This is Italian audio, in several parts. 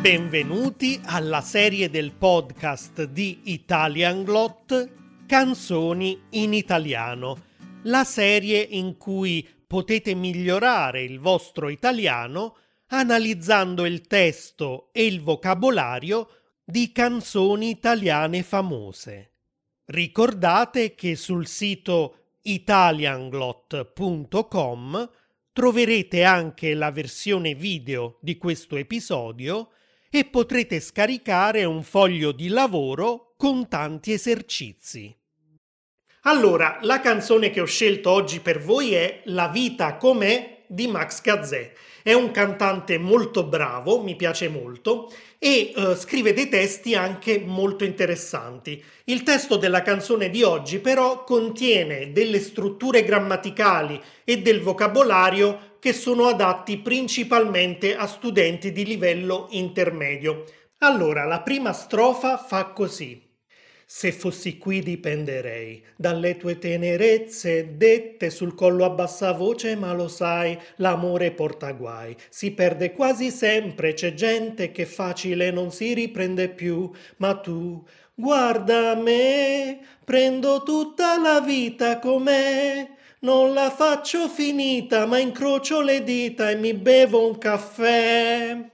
Benvenuti alla serie del podcast di Italian Glot Canzoni in italiano, la serie in cui potete migliorare il vostro italiano analizzando il testo e il vocabolario di canzoni italiane famose. Ricordate che sul sito italianglot.com troverete anche la versione video di questo episodio e potrete scaricare un foglio di lavoro con tanti esercizi. Allora, la canzone che ho scelto oggi per voi è La vita com'è di Max Gazzè. È un cantante molto bravo, mi piace molto, e uh, scrive dei testi anche molto interessanti. Il testo della canzone di oggi però contiene delle strutture grammaticali e del vocabolario che sono adatti principalmente a studenti di livello intermedio. Allora, la prima strofa fa così. Se fossi qui dipenderei dalle tue tenerezze dette sul collo a bassa voce, ma lo sai, l'amore porta guai. Si perde quasi sempre, c'è gente che facile non si riprende più, ma tu guarda me, prendo tutta la vita com'è non la faccio finita, ma incrocio le dita e mi bevo un caffè.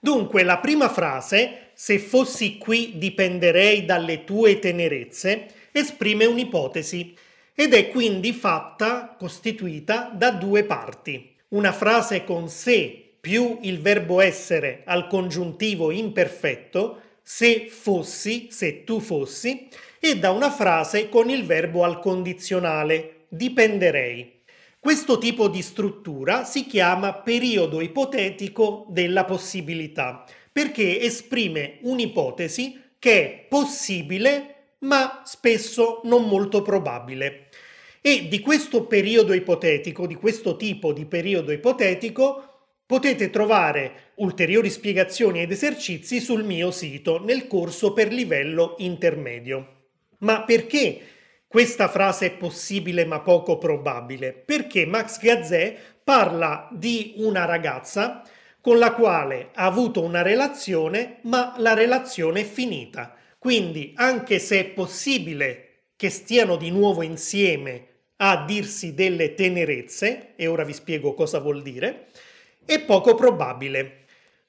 Dunque, la prima frase, se fossi qui dipenderei dalle tue tenerezze, esprime un'ipotesi ed è quindi fatta, costituita da due parti. Una frase con se più il verbo essere al congiuntivo imperfetto, se fossi, se tu fossi, e da una frase con il verbo al condizionale, dipenderei. Questo tipo di struttura si chiama periodo ipotetico della possibilità, perché esprime un'ipotesi che è possibile, ma spesso non molto probabile. E di questo periodo ipotetico, di questo tipo di periodo ipotetico, potete trovare ulteriori spiegazioni ed esercizi sul mio sito nel corso per livello intermedio. Ma perché questa frase è possibile ma poco probabile perché Max Gazzè parla di una ragazza con la quale ha avuto una relazione ma la relazione è finita. Quindi anche se è possibile che stiano di nuovo insieme a dirsi delle tenerezze, e ora vi spiego cosa vuol dire, è poco probabile.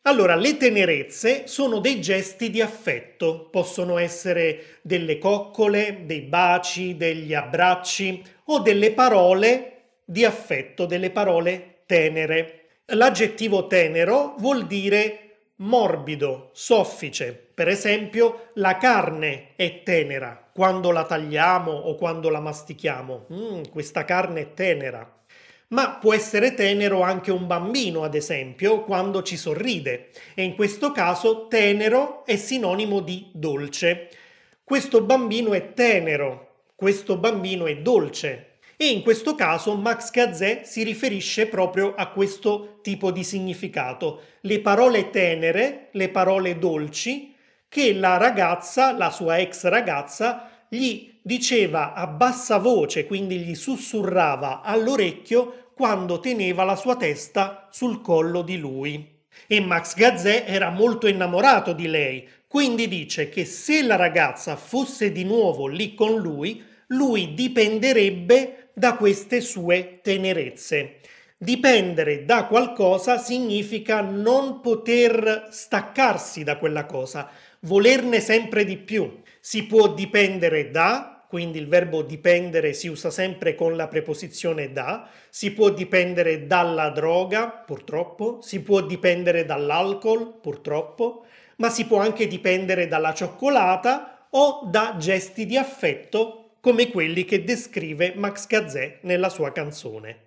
Allora, le tenerezze sono dei gesti di affetto, possono essere delle coccole, dei baci, degli abbracci o delle parole di affetto, delle parole tenere. L'aggettivo tenero vuol dire morbido, soffice. Per esempio, la carne è tenera quando la tagliamo o quando la mastichiamo. Mm, questa carne è tenera ma può essere tenero anche un bambino, ad esempio, quando ci sorride, e in questo caso tenero è sinonimo di dolce. Questo bambino è tenero, questo bambino è dolce. E in questo caso Max Gazzè si riferisce proprio a questo tipo di significato. Le parole tenere, le parole dolci, che la ragazza, la sua ex ragazza, gli diceva a bassa voce, quindi gli sussurrava all'orecchio quando teneva la sua testa sul collo di lui. E Max Gazzè era molto innamorato di lei, quindi dice che se la ragazza fosse di nuovo lì con lui, lui dipenderebbe da queste sue tenerezze. Dipendere da qualcosa significa non poter staccarsi da quella cosa, volerne sempre di più. Si può dipendere da quindi il verbo dipendere si usa sempre con la preposizione da, si può dipendere dalla droga, purtroppo, si può dipendere dall'alcol, purtroppo, ma si può anche dipendere dalla cioccolata o da gesti di affetto come quelli che descrive Max Gazzè nella sua canzone.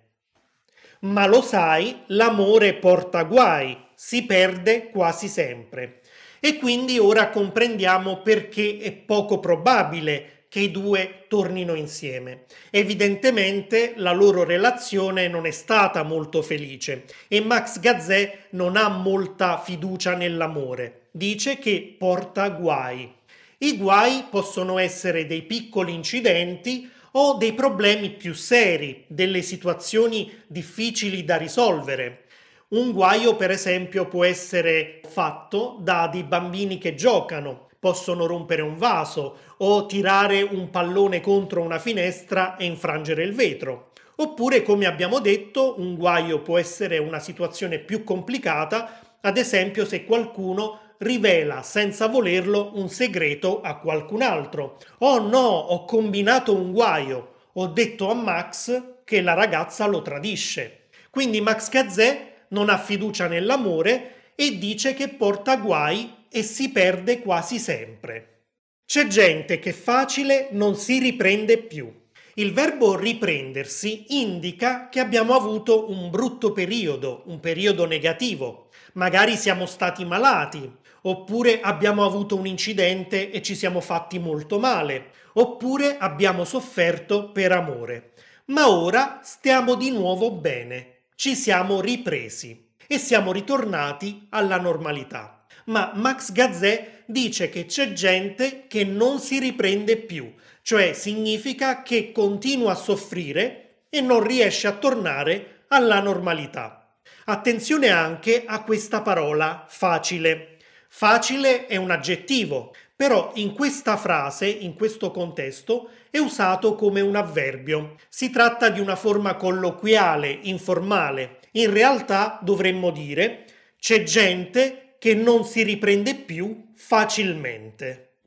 Ma lo sai, l'amore porta guai, si perde quasi sempre. E quindi ora comprendiamo perché è poco probabile che i due tornino insieme. Evidentemente la loro relazione non è stata molto felice e Max Gazzè non ha molta fiducia nell'amore. Dice che porta guai. I guai possono essere dei piccoli incidenti o dei problemi più seri, delle situazioni difficili da risolvere. Un guaio, per esempio, può essere fatto da dei bambini che giocano, possono rompere un vaso o tirare un pallone contro una finestra e infrangere il vetro. Oppure, come abbiamo detto, un guaio può essere una situazione più complicata, ad esempio se qualcuno rivela senza volerlo un segreto a qualcun altro. Oh no, ho combinato un guaio, ho detto a Max che la ragazza lo tradisce. Quindi Max Gazzè non ha fiducia nell'amore e dice che porta guai e si perde quasi sempre. C'è gente che facile non si riprende più. Il verbo riprendersi indica che abbiamo avuto un brutto periodo, un periodo negativo. Magari siamo stati malati, oppure abbiamo avuto un incidente e ci siamo fatti molto male, oppure abbiamo sofferto per amore. Ma ora stiamo di nuovo bene, ci siamo ripresi e siamo ritornati alla normalità. Ma Max Gazzè dice che c'è gente che non si riprende più, cioè significa che continua a soffrire e non riesce a tornare alla normalità. Attenzione anche a questa parola facile. Facile è un aggettivo, però in questa frase, in questo contesto, è usato come un avverbio. Si tratta di una forma colloquiale, informale. In realtà dovremmo dire c'è gente che non si riprende più facilmente.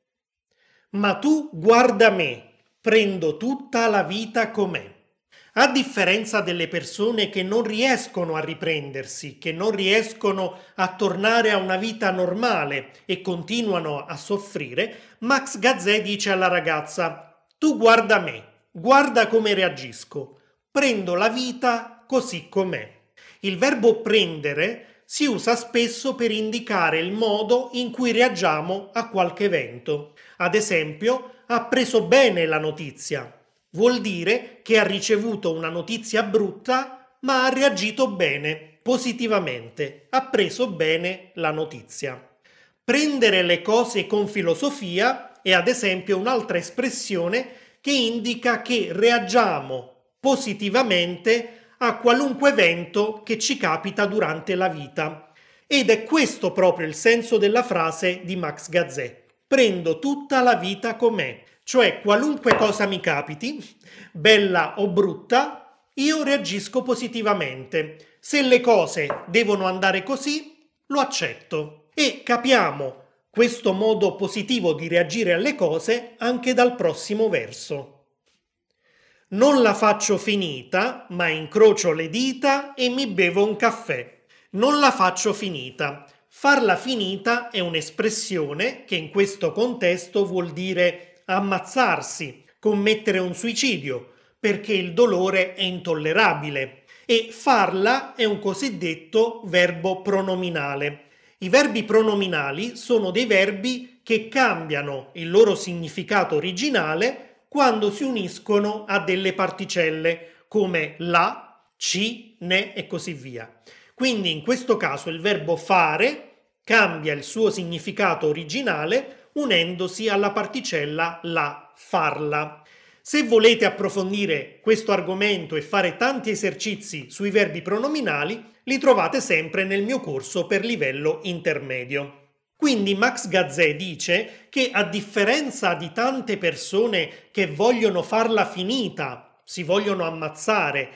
Ma tu guarda me, prendo tutta la vita com'è. A differenza delle persone che non riescono a riprendersi, che non riescono a tornare a una vita normale e continuano a soffrire, Max Gazzè dice alla ragazza: Tu guarda me, guarda come reagisco, prendo la vita così com'è. Il verbo prendere si usa spesso per indicare il modo in cui reagiamo a qualche evento. Ad esempio, ha preso bene la notizia, Vuol dire che ha ricevuto una notizia brutta, ma ha reagito bene, positivamente, ha preso bene la notizia. Prendere le cose con filosofia è ad esempio un'altra espressione che indica che reagiamo positivamente a qualunque evento che ci capita durante la vita. Ed è questo proprio il senso della frase di Max Gazzè. Prendo tutta la vita com'è. Cioè, qualunque cosa mi capiti, bella o brutta, io reagisco positivamente. Se le cose devono andare così, lo accetto. E capiamo questo modo positivo di reagire alle cose anche dal prossimo verso. Non la faccio finita, ma incrocio le dita e mi bevo un caffè. Non la faccio finita. Farla finita è un'espressione che in questo contesto vuol dire ammazzarsi, commettere un suicidio, perché il dolore è intollerabile e farla è un cosiddetto verbo pronominale. I verbi pronominali sono dei verbi che cambiano il loro significato originale quando si uniscono a delle particelle come la, ci, ne e così via. Quindi in questo caso il verbo fare cambia il suo significato originale unendosi alla particella la farla. Se volete approfondire questo argomento e fare tanti esercizi sui verbi pronominali, li trovate sempre nel mio corso per livello intermedio. Quindi Max Gazzè dice che a differenza di tante persone che vogliono farla finita, si vogliono ammazzare,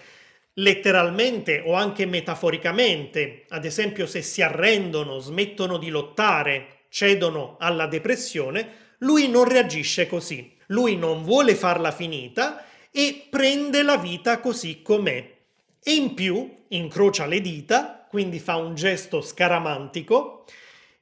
letteralmente o anche metaforicamente, ad esempio se si arrendono, smettono di lottare, cedono alla depressione, lui non reagisce così. Lui non vuole farla finita e prende la vita così com'è. E in più incrocia le dita, quindi fa un gesto scaramantico,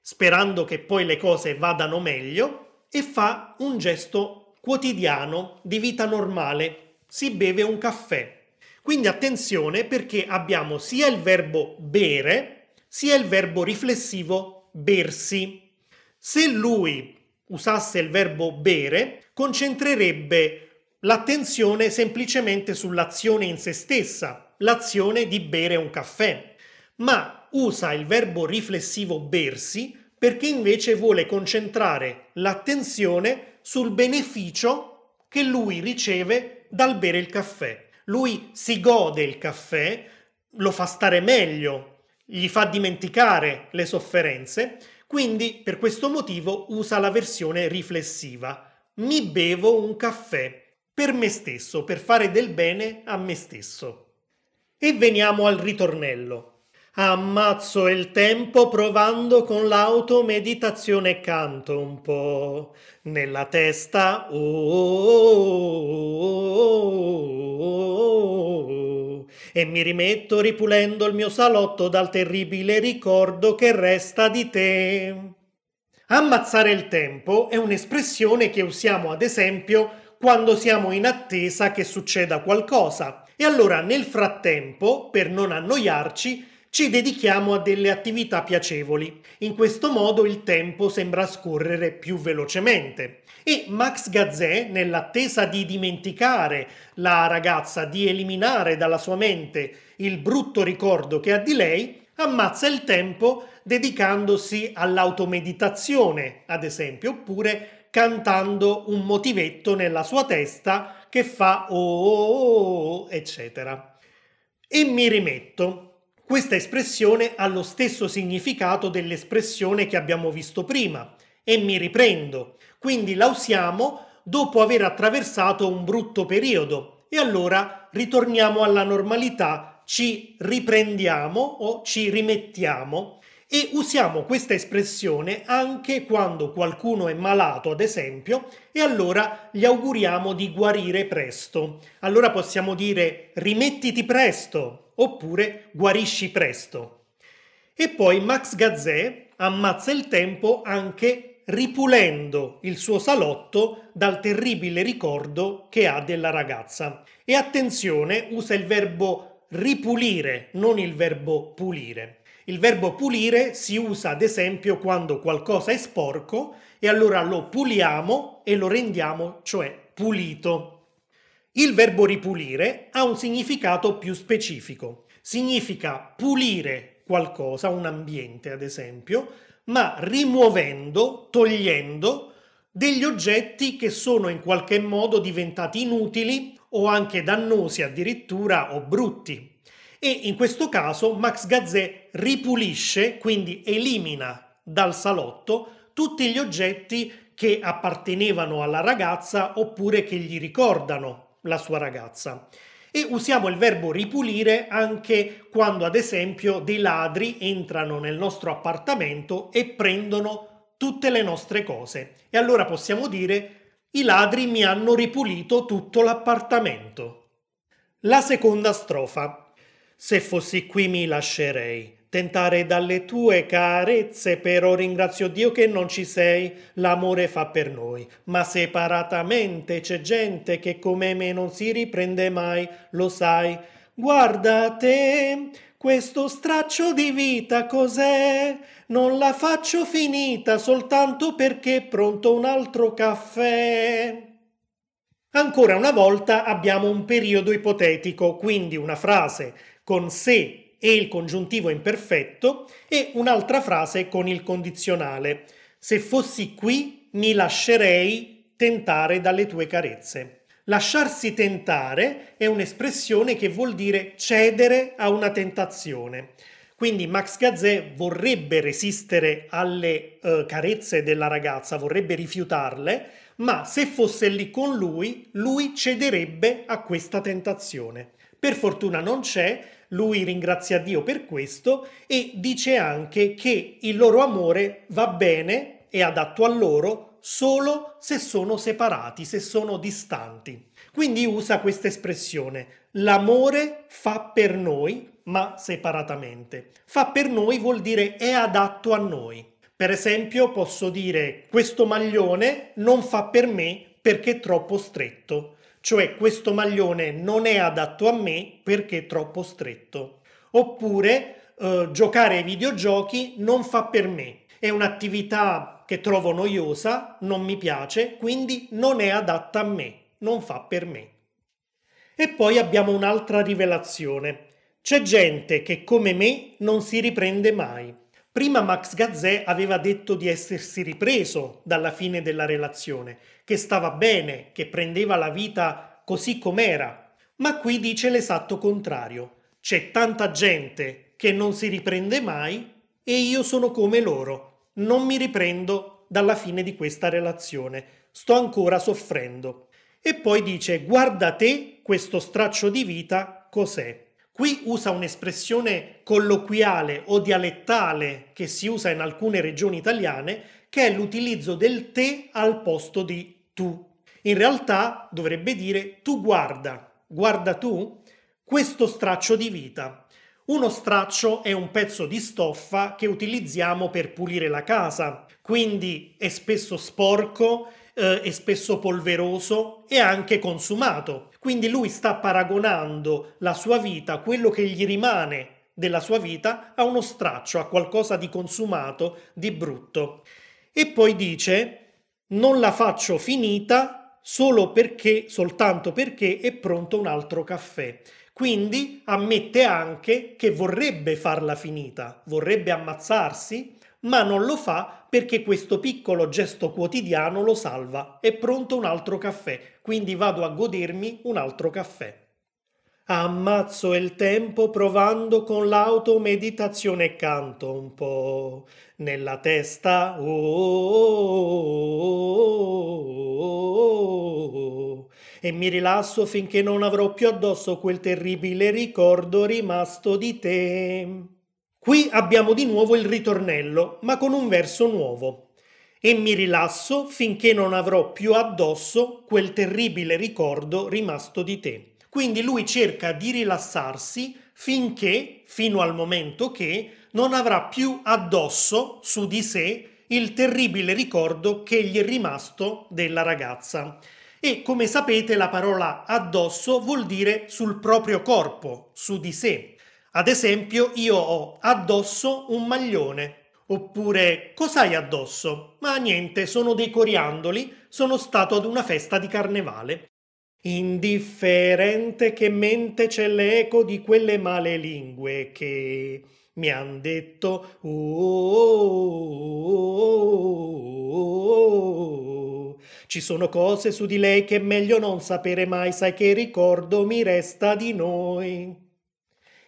sperando che poi le cose vadano meglio, e fa un gesto quotidiano di vita normale. Si beve un caffè. Quindi attenzione perché abbiamo sia il verbo bere, sia il verbo riflessivo bersi. Se lui usasse il verbo bere, concentrerebbe l'attenzione semplicemente sull'azione in se stessa, l'azione di bere un caffè, ma usa il verbo riflessivo bersi perché invece vuole concentrare l'attenzione sul beneficio che lui riceve dal bere il caffè. Lui si gode il caffè, lo fa stare meglio, gli fa dimenticare le sofferenze, quindi per questo motivo usa la versione riflessiva. Mi bevo un caffè per me stesso, per fare del bene a me stesso. E veniamo al ritornello. Ammazzo il tempo provando con l'automeditazione e canto un po' nella testa. Oh, oh, oh, e mi rimetto ripulendo il mio salotto dal terribile ricordo che resta di te. Ammazzare il tempo è un'espressione che usiamo ad esempio quando siamo in attesa che succeda qualcosa. E allora nel frattempo, per non annoiarci, ci dedichiamo a delle attività piacevoli. In questo modo il tempo sembra scorrere più velocemente. E Max Gazzè, nell'attesa di dimenticare la ragazza, di eliminare dalla sua mente il brutto ricordo che ha di lei, ammazza il tempo dedicandosi all'automeditazione, ad esempio, oppure cantando un motivetto nella sua testa che fa oh, oh, oh, eccetera. E mi rimetto. Questa espressione ha lo stesso significato dell'espressione che abbiamo visto prima. E mi riprendo. Quindi la usiamo dopo aver attraversato un brutto periodo. E allora ritorniamo alla normalità, ci riprendiamo o ci rimettiamo e usiamo questa espressione anche quando qualcuno è malato, ad esempio, e allora gli auguriamo di guarire presto. Allora possiamo dire rimettiti presto oppure guarisci presto. E poi Max Gazzè ammazza il tempo anche ripulendo il suo salotto dal terribile ricordo che ha della ragazza. E attenzione, usa il verbo ripulire, non il verbo pulire. Il verbo pulire si usa ad esempio quando qualcosa è sporco e allora lo puliamo e lo rendiamo, cioè pulito. Il verbo ripulire ha un significato più specifico. Significa pulire qualcosa, un ambiente ad esempio, ma rimuovendo, togliendo degli oggetti che sono in qualche modo diventati inutili o anche dannosi addirittura o brutti e in questo caso Max Gazzè ripulisce, quindi elimina dal salotto tutti gli oggetti che appartenevano alla ragazza oppure che gli ricordano la sua ragazza. E usiamo il verbo ripulire anche quando, ad esempio, dei ladri entrano nel nostro appartamento e prendono tutte le nostre cose. E allora possiamo dire i ladri mi hanno ripulito tutto l'appartamento. La seconda strofa. Se fossi qui mi lascerei tentare dalle tue carezze, però ringrazio Dio che non ci sei, l'amore fa per noi, ma separatamente c'è gente che come me non si riprende mai, lo sai. Guarda te, questo straccio di vita cos'è? Non la faccio finita soltanto perché è pronto un altro caffè. Ancora una volta abbiamo un periodo ipotetico, quindi una frase con se e il congiuntivo imperfetto e un'altra frase con il condizionale. Se fossi qui mi lascerei tentare dalle tue carezze. Lasciarsi tentare è un'espressione che vuol dire cedere a una tentazione. Quindi Max Gazzè vorrebbe resistere alle uh, carezze della ragazza, vorrebbe rifiutarle, ma se fosse lì con lui, lui cederebbe a questa tentazione. Per fortuna non c'è, lui ringrazia Dio per questo e dice anche che il loro amore va bene, è adatto a loro, solo se sono separati, se sono distanti. Quindi usa questa espressione, l'amore fa per noi, ma separatamente. Fa per noi vuol dire è adatto a noi. Per esempio posso dire questo maglione non fa per me perché è troppo stretto cioè questo maglione non è adatto a me perché è troppo stretto. Oppure eh, giocare ai videogiochi non fa per me, è un'attività che trovo noiosa, non mi piace, quindi non è adatta a me, non fa per me. E poi abbiamo un'altra rivelazione. C'è gente che come me non si riprende mai. Prima Max Gazzè aveva detto di essersi ripreso dalla fine della relazione, che stava bene, che prendeva la vita così com'era, ma qui dice l'esatto contrario. C'è tanta gente che non si riprende mai e io sono come loro, non mi riprendo dalla fine di questa relazione, sto ancora soffrendo. E poi dice guarda te questo straccio di vita cos'è. Qui usa un'espressione colloquiale o dialettale che si usa in alcune regioni italiane, che è l'utilizzo del te al posto di tu. In realtà dovrebbe dire tu guarda, guarda tu questo straccio di vita. Uno straccio è un pezzo di stoffa che utilizziamo per pulire la casa, quindi è spesso sporco, eh, è spesso polveroso e anche consumato. Quindi lui sta paragonando la sua vita, quello che gli rimane della sua vita, a uno straccio, a qualcosa di consumato, di brutto. E poi dice, non la faccio finita solo perché, soltanto perché è pronto un altro caffè. Quindi ammette anche che vorrebbe farla finita, vorrebbe ammazzarsi, ma non lo fa perché questo piccolo gesto quotidiano lo salva. È pronto un altro caffè, quindi vado a godermi un altro caffè. Ammazzo il tempo provando con l'auto meditazione e canto un po' nella testa. Oh, oh, oh, e mi rilasso finché non avrò più addosso quel terribile ricordo rimasto di te. Qui abbiamo di nuovo il ritornello, ma con un verso nuovo. E mi rilasso finché non avrò più addosso quel terribile ricordo rimasto di te. Quindi lui cerca di rilassarsi finché, fino al momento che, non avrà più addosso su di sé il terribile ricordo che gli è rimasto della ragazza. E come sapete la parola addosso vuol dire sul proprio corpo, su di sé. Ad esempio, io ho addosso un maglione. Oppure, cos'hai addosso? Ma niente, sono dei coriandoli, sono stato ad una festa di carnevale. Indifferente che mente c'è l'eco di quelle male lingue che mi han detto oh, oh, oh, ci sono cose su di lei che è meglio non sapere mai, sai che ricordo mi resta di noi.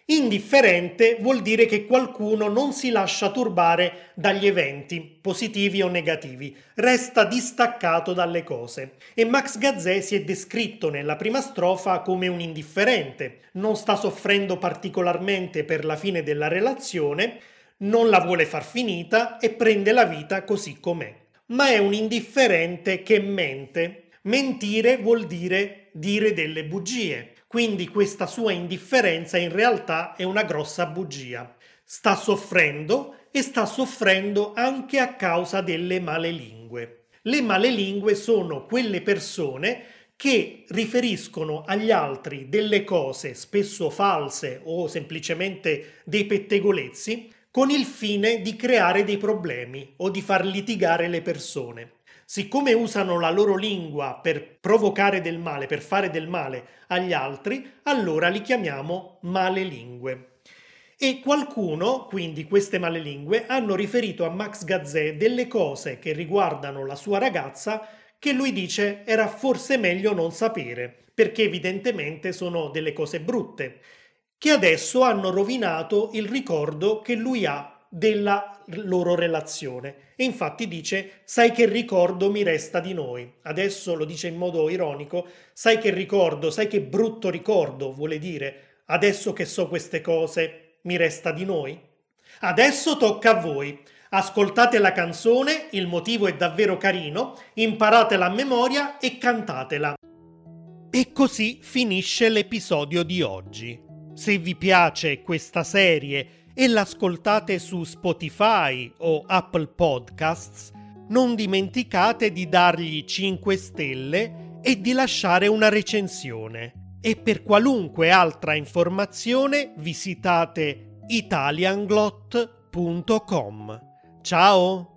Indifferente vuol dire che qualcuno non si lascia turbare dagli eventi, positivi o negativi, resta distaccato dalle cose. E Max Gazzè si è descritto nella prima strofa come un indifferente, non sta soffrendo particolarmente per la fine della relazione, non la vuole far finita e prende la vita così com'è. Ma è un indifferente che mente. Mentire vuol dire dire delle bugie quindi questa sua indifferenza in realtà è una grossa bugia. Sta soffrendo e sta soffrendo anche a causa delle male lingue. Le male lingue sono quelle persone che riferiscono agli altri delle cose spesso false o semplicemente dei pettegolezzi con il fine di creare dei problemi o di far litigare le persone siccome usano la loro lingua per provocare del male, per fare del male agli altri, allora li chiamiamo malelingue. E qualcuno, quindi queste malelingue, hanno riferito a Max Gazzè delle cose che riguardano la sua ragazza che lui dice era forse meglio non sapere, perché evidentemente sono delle cose brutte, che adesso hanno rovinato il ricordo che lui ha della loro relazione. E infatti dice, sai che ricordo mi resta di noi. Adesso lo dice in modo ironico, sai che ricordo, sai che brutto ricordo vuole dire, adesso che so queste cose, mi resta di noi. Adesso tocca a voi. Ascoltate la canzone, il motivo è davvero carino, imparatela a memoria e cantatela. E così finisce l'episodio di oggi. Se vi piace questa serie e l'ascoltate su Spotify o Apple Podcasts, non dimenticate di dargli 5 stelle e di lasciare una recensione. E per qualunque altra informazione visitate italianglot.com. Ciao!